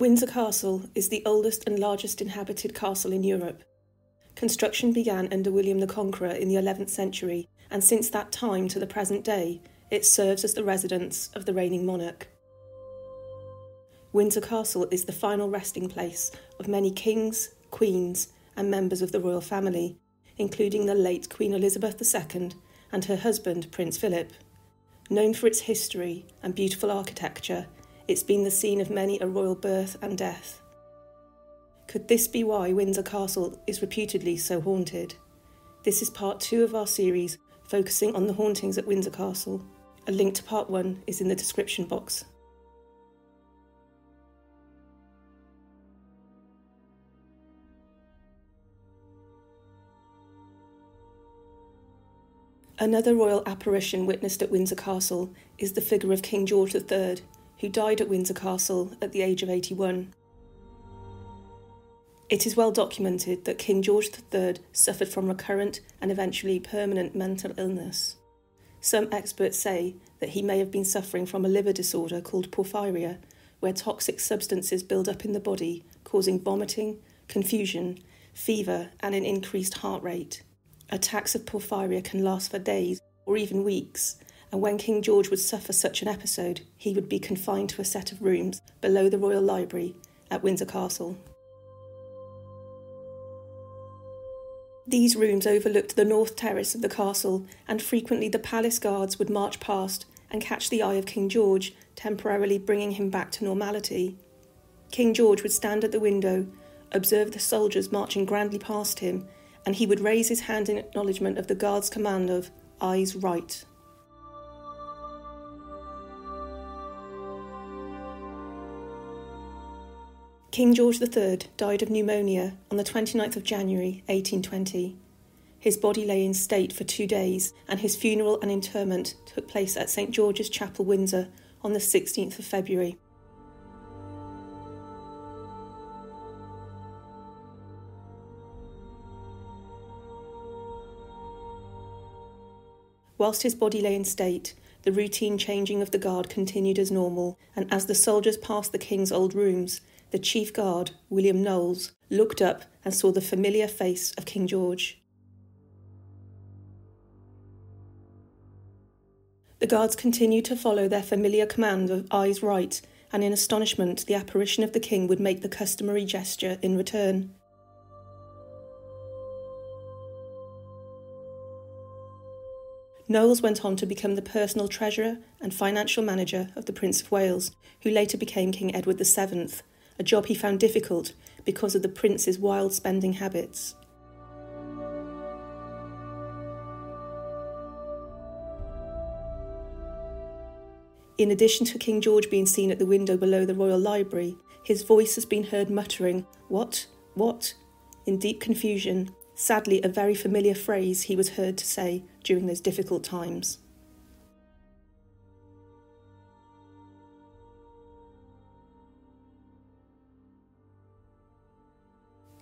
Windsor Castle is the oldest and largest inhabited castle in Europe. Construction began under William the Conqueror in the 11th century, and since that time to the present day, it serves as the residence of the reigning monarch. Windsor Castle is the final resting place of many kings, queens, and members of the royal family, including the late Queen Elizabeth II and her husband, Prince Philip. Known for its history and beautiful architecture, it's been the scene of many a royal birth and death. Could this be why Windsor Castle is reputedly so haunted? This is part two of our series focusing on the hauntings at Windsor Castle. A link to part one is in the description box. Another royal apparition witnessed at Windsor Castle is the figure of King George III, who died at Windsor Castle at the age of 81. It is well documented that King George III suffered from recurrent and eventually permanent mental illness. Some experts say that he may have been suffering from a liver disorder called porphyria, where toxic substances build up in the body, causing vomiting, confusion, fever, and an increased heart rate. Attacks of porphyria can last for days or even weeks, and when King George would suffer such an episode, he would be confined to a set of rooms below the Royal Library at Windsor Castle. These rooms overlooked the north terrace of the castle, and frequently the palace guards would march past and catch the eye of King George, temporarily bringing him back to normality. King George would stand at the window, observe the soldiers marching grandly past him, and he would raise his hand in acknowledgement of the guard's command of eyes right. King George III died of pneumonia on the 29th of January 1820. His body lay in state for two days, and his funeral and interment took place at St George's Chapel, Windsor, on the 16th of February. Whilst his body lay in state, the routine changing of the guard continued as normal, and as the soldiers passed the king's old rooms, the chief guard, William Knowles, looked up and saw the familiar face of King George. The guards continued to follow their familiar command of eyes right, and in astonishment, the apparition of the king would make the customary gesture in return. Knowles went on to become the personal treasurer and financial manager of the Prince of Wales, who later became King Edward VII, a job he found difficult because of the prince's wild spending habits. In addition to King George being seen at the window below the Royal Library, his voice has been heard muttering, What? What? in deep confusion, sadly, a very familiar phrase he was heard to say during those difficult times.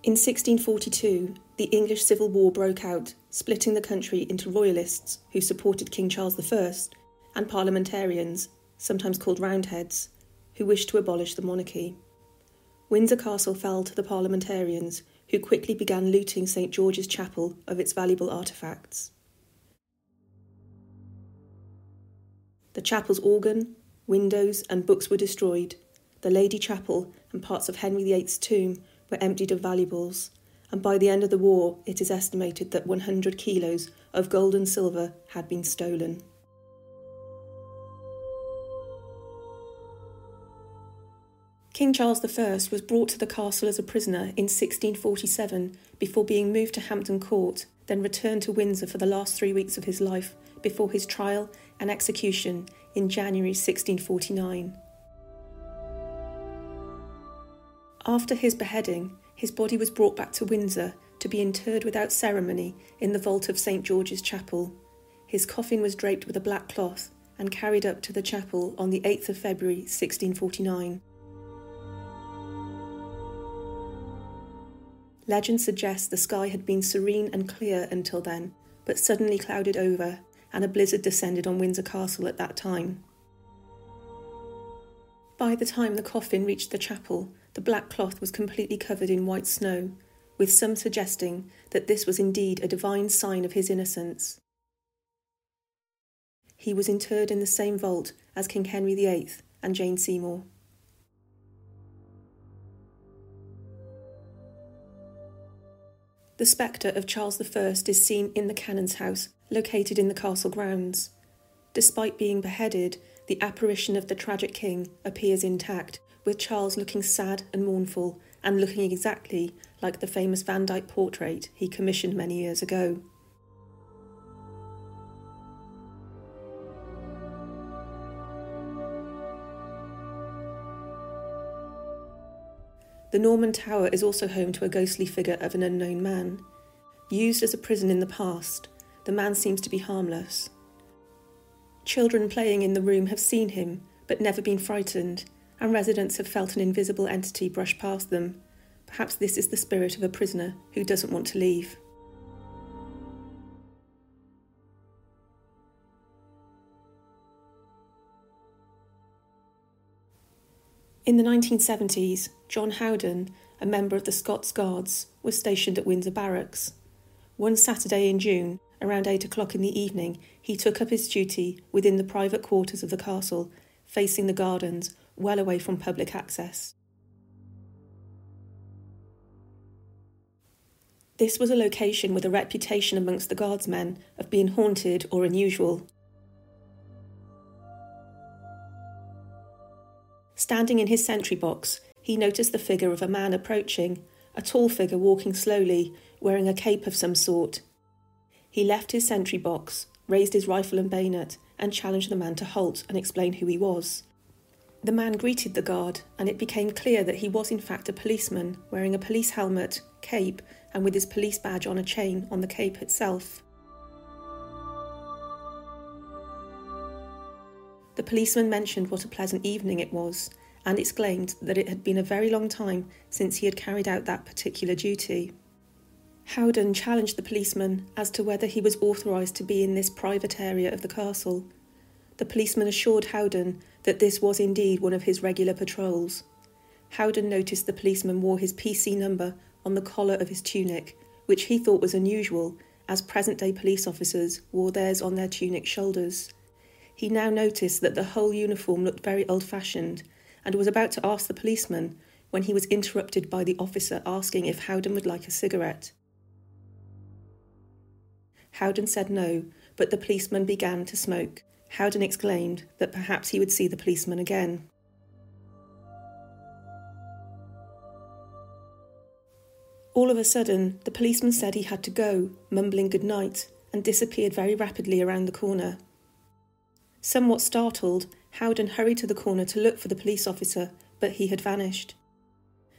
In 1642, the English Civil War broke out, splitting the country into royalists who supported King Charles I and parliamentarians, sometimes called Roundheads, who wished to abolish the monarchy. Windsor Castle fell to the parliamentarians, who quickly began looting St George's Chapel of its valuable artefacts. The chapel's organ, windows, and books were destroyed. The Lady Chapel and parts of Henry VIII's tomb were emptied of valuables, and by the end of the war, it is estimated that 100 kilos of gold and silver had been stolen. King Charles I was brought to the castle as a prisoner in 1647 before being moved to Hampton Court, then returned to Windsor for the last three weeks of his life before his trial and execution in January 1649. After his beheading, his body was brought back to Windsor to be interred without ceremony in the vault of St George's Chapel. His coffin was draped with a black cloth and carried up to the chapel on the 8th of February 1649. Legend suggests the sky had been serene and clear until then, but suddenly clouded over, and a blizzard descended on Windsor Castle at that time. By the time the coffin reached the chapel, the black cloth was completely covered in white snow, with some suggesting that this was indeed a divine sign of his innocence. He was interred in the same vault as King Henry VIII and Jane Seymour. The spectre of Charles I is seen in the Canon's house, located in the castle grounds. Despite being beheaded, the apparition of the tragic king appears intact, with Charles looking sad and mournful and looking exactly like the famous Van Dyck portrait he commissioned many years ago. The Norman Tower is also home to a ghostly figure of an unknown man. Used as a prison in the past, the man seems to be harmless. Children playing in the room have seen him, but never been frightened, and residents have felt an invisible entity brush past them. Perhaps this is the spirit of a prisoner who doesn't want to leave. In the 1970s, John Howden, a member of the Scots Guards, was stationed at Windsor Barracks. One Saturday in June, around eight o'clock in the evening, he took up his duty within the private quarters of the castle, facing the gardens, well away from public access. This was a location with a reputation amongst the guardsmen of being haunted or unusual. Standing in his sentry box, he noticed the figure of a man approaching, a tall figure walking slowly, wearing a cape of some sort. He left his sentry box, raised his rifle and bayonet, and challenged the man to halt and explain who he was. The man greeted the guard, and it became clear that he was in fact a policeman, wearing a police helmet, cape, and with his police badge on a chain on the cape itself. The policeman mentioned what a pleasant evening it was and exclaimed that it had been a very long time since he had carried out that particular duty. Howden challenged the policeman as to whether he was authorised to be in this private area of the castle. The policeman assured Howden that this was indeed one of his regular patrols. Howden noticed the policeman wore his PC number on the collar of his tunic, which he thought was unusual, as present day police officers wore theirs on their tunic shoulders. He now noticed that the whole uniform looked very old fashioned and was about to ask the policeman when he was interrupted by the officer asking if Howden would like a cigarette. Howden said no, but the policeman began to smoke. Howden exclaimed that perhaps he would see the policeman again. All of a sudden, the policeman said he had to go, mumbling good night, and disappeared very rapidly around the corner. Somewhat startled, Howden hurried to the corner to look for the police officer, but he had vanished.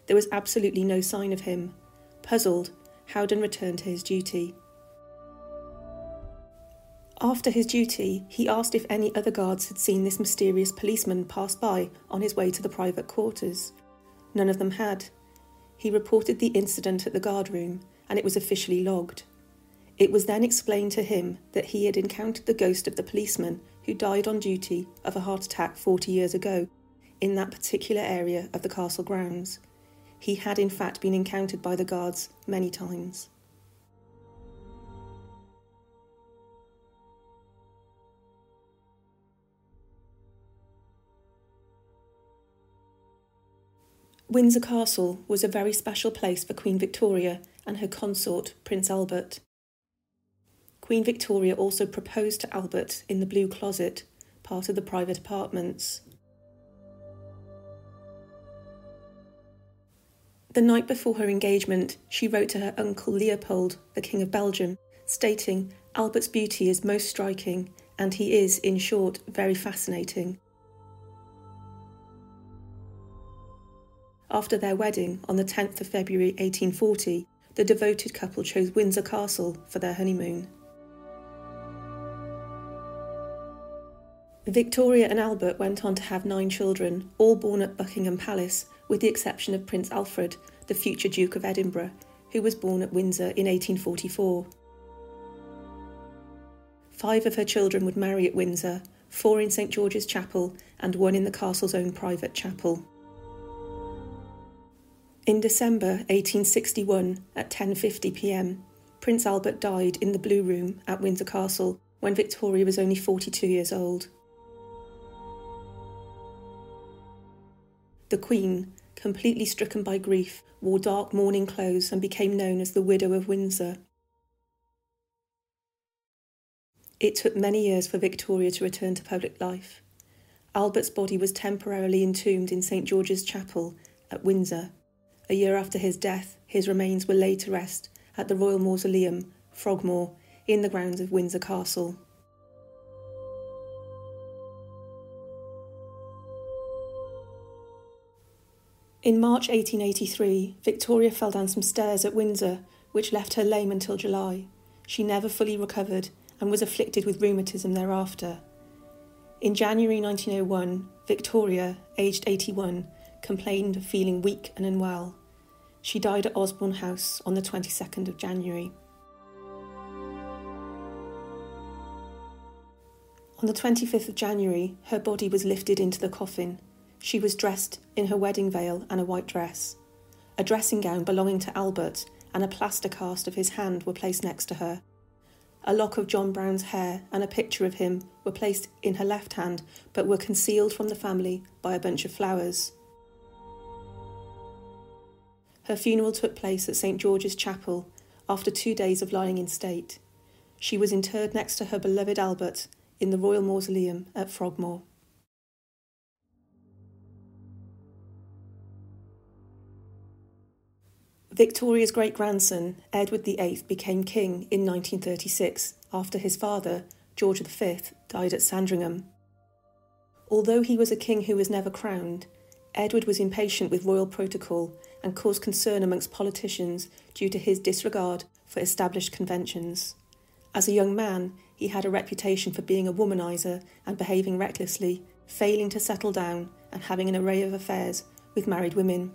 There was absolutely no sign of him. Puzzled, Howden returned to his duty. After his duty, he asked if any other guards had seen this mysterious policeman pass by on his way to the private quarters. None of them had. He reported the incident at the guard room, and it was officially logged. It was then explained to him that he had encountered the ghost of the policeman who died on duty of a heart attack 40 years ago in that particular area of the castle grounds. He had in fact been encountered by the guards many times. Windsor Castle was a very special place for Queen Victoria and her consort, Prince Albert. Queen Victoria also proposed to Albert in the Blue Closet, part of the private apartments. The night before her engagement, she wrote to her uncle Leopold, the King of Belgium, stating Albert's beauty is most striking, and he is, in short, very fascinating. After their wedding on the 10th of February 1840, the devoted couple chose Windsor Castle for their honeymoon. Victoria and Albert went on to have nine children, all born at Buckingham Palace, with the exception of Prince Alfred, the future Duke of Edinburgh, who was born at Windsor in 1844. Five of her children would marry at Windsor, four in St George's Chapel, and one in the castle's own private chapel. In December 1861 at 10:50 p.m., Prince Albert died in the Blue Room at Windsor Castle when Victoria was only 42 years old. The Queen, completely stricken by grief, wore dark mourning clothes and became known as the Widow of Windsor. It took many years for Victoria to return to public life. Albert's body was temporarily entombed in St George's Chapel at Windsor. A year after his death, his remains were laid to rest at the Royal Mausoleum, Frogmore, in the grounds of Windsor Castle. In March 1883, Victoria fell down some stairs at Windsor, which left her lame until July. She never fully recovered and was afflicted with rheumatism thereafter. In January 1901, Victoria, aged 81, complained of feeling weak and unwell. She died at Osborne House on the 22nd of January. On the 25th of January, her body was lifted into the coffin. She was dressed in her wedding veil and a white dress. A dressing gown belonging to Albert and a plaster cast of his hand were placed next to her. A lock of John Brown's hair and a picture of him were placed in her left hand but were concealed from the family by a bunch of flowers. Her funeral took place at St George's Chapel after two days of lying in state. She was interred next to her beloved Albert in the Royal Mausoleum at Frogmore. Victoria's great grandson, Edward VIII, became king in 1936 after his father, George V, died at Sandringham. Although he was a king who was never crowned, Edward was impatient with royal protocol and caused concern amongst politicians due to his disregard for established conventions. As a young man, he had a reputation for being a womanizer and behaving recklessly, failing to settle down and having an array of affairs with married women.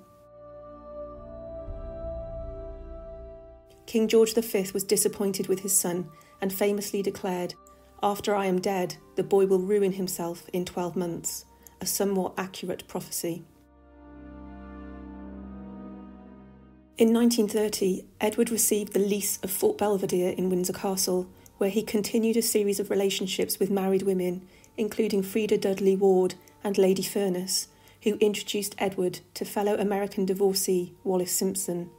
King George V was disappointed with his son and famously declared, After I am dead, the boy will ruin himself in 12 months, a somewhat accurate prophecy. In 1930, Edward received the lease of Fort Belvedere in Windsor Castle, where he continued a series of relationships with married women, including Freda Dudley Ward and Lady Furness, who introduced Edward to fellow American divorcee Wallis Simpson.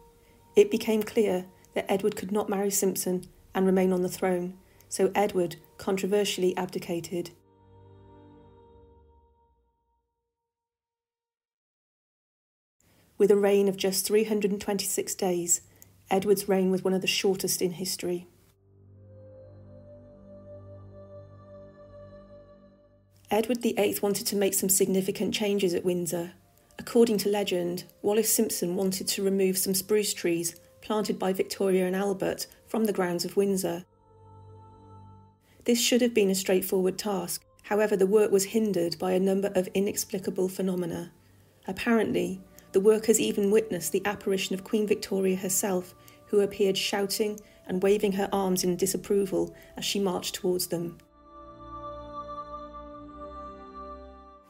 It became clear that Edward could not marry Simpson and remain on the throne, so Edward controversially abdicated. With a reign of just 326 days, Edward's reign was one of the shortest in history. Edward VIII wanted to make some significant changes at Windsor. According to legend, Wallis Simpson wanted to remove some spruce trees planted by Victoria and Albert from the grounds of Windsor. This should have been a straightforward task, however, the work was hindered by a number of inexplicable phenomena. Apparently, the workers even witnessed the apparition of Queen Victoria herself, who appeared shouting and waving her arms in disapproval as she marched towards them.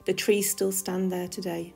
The trees still stand there today.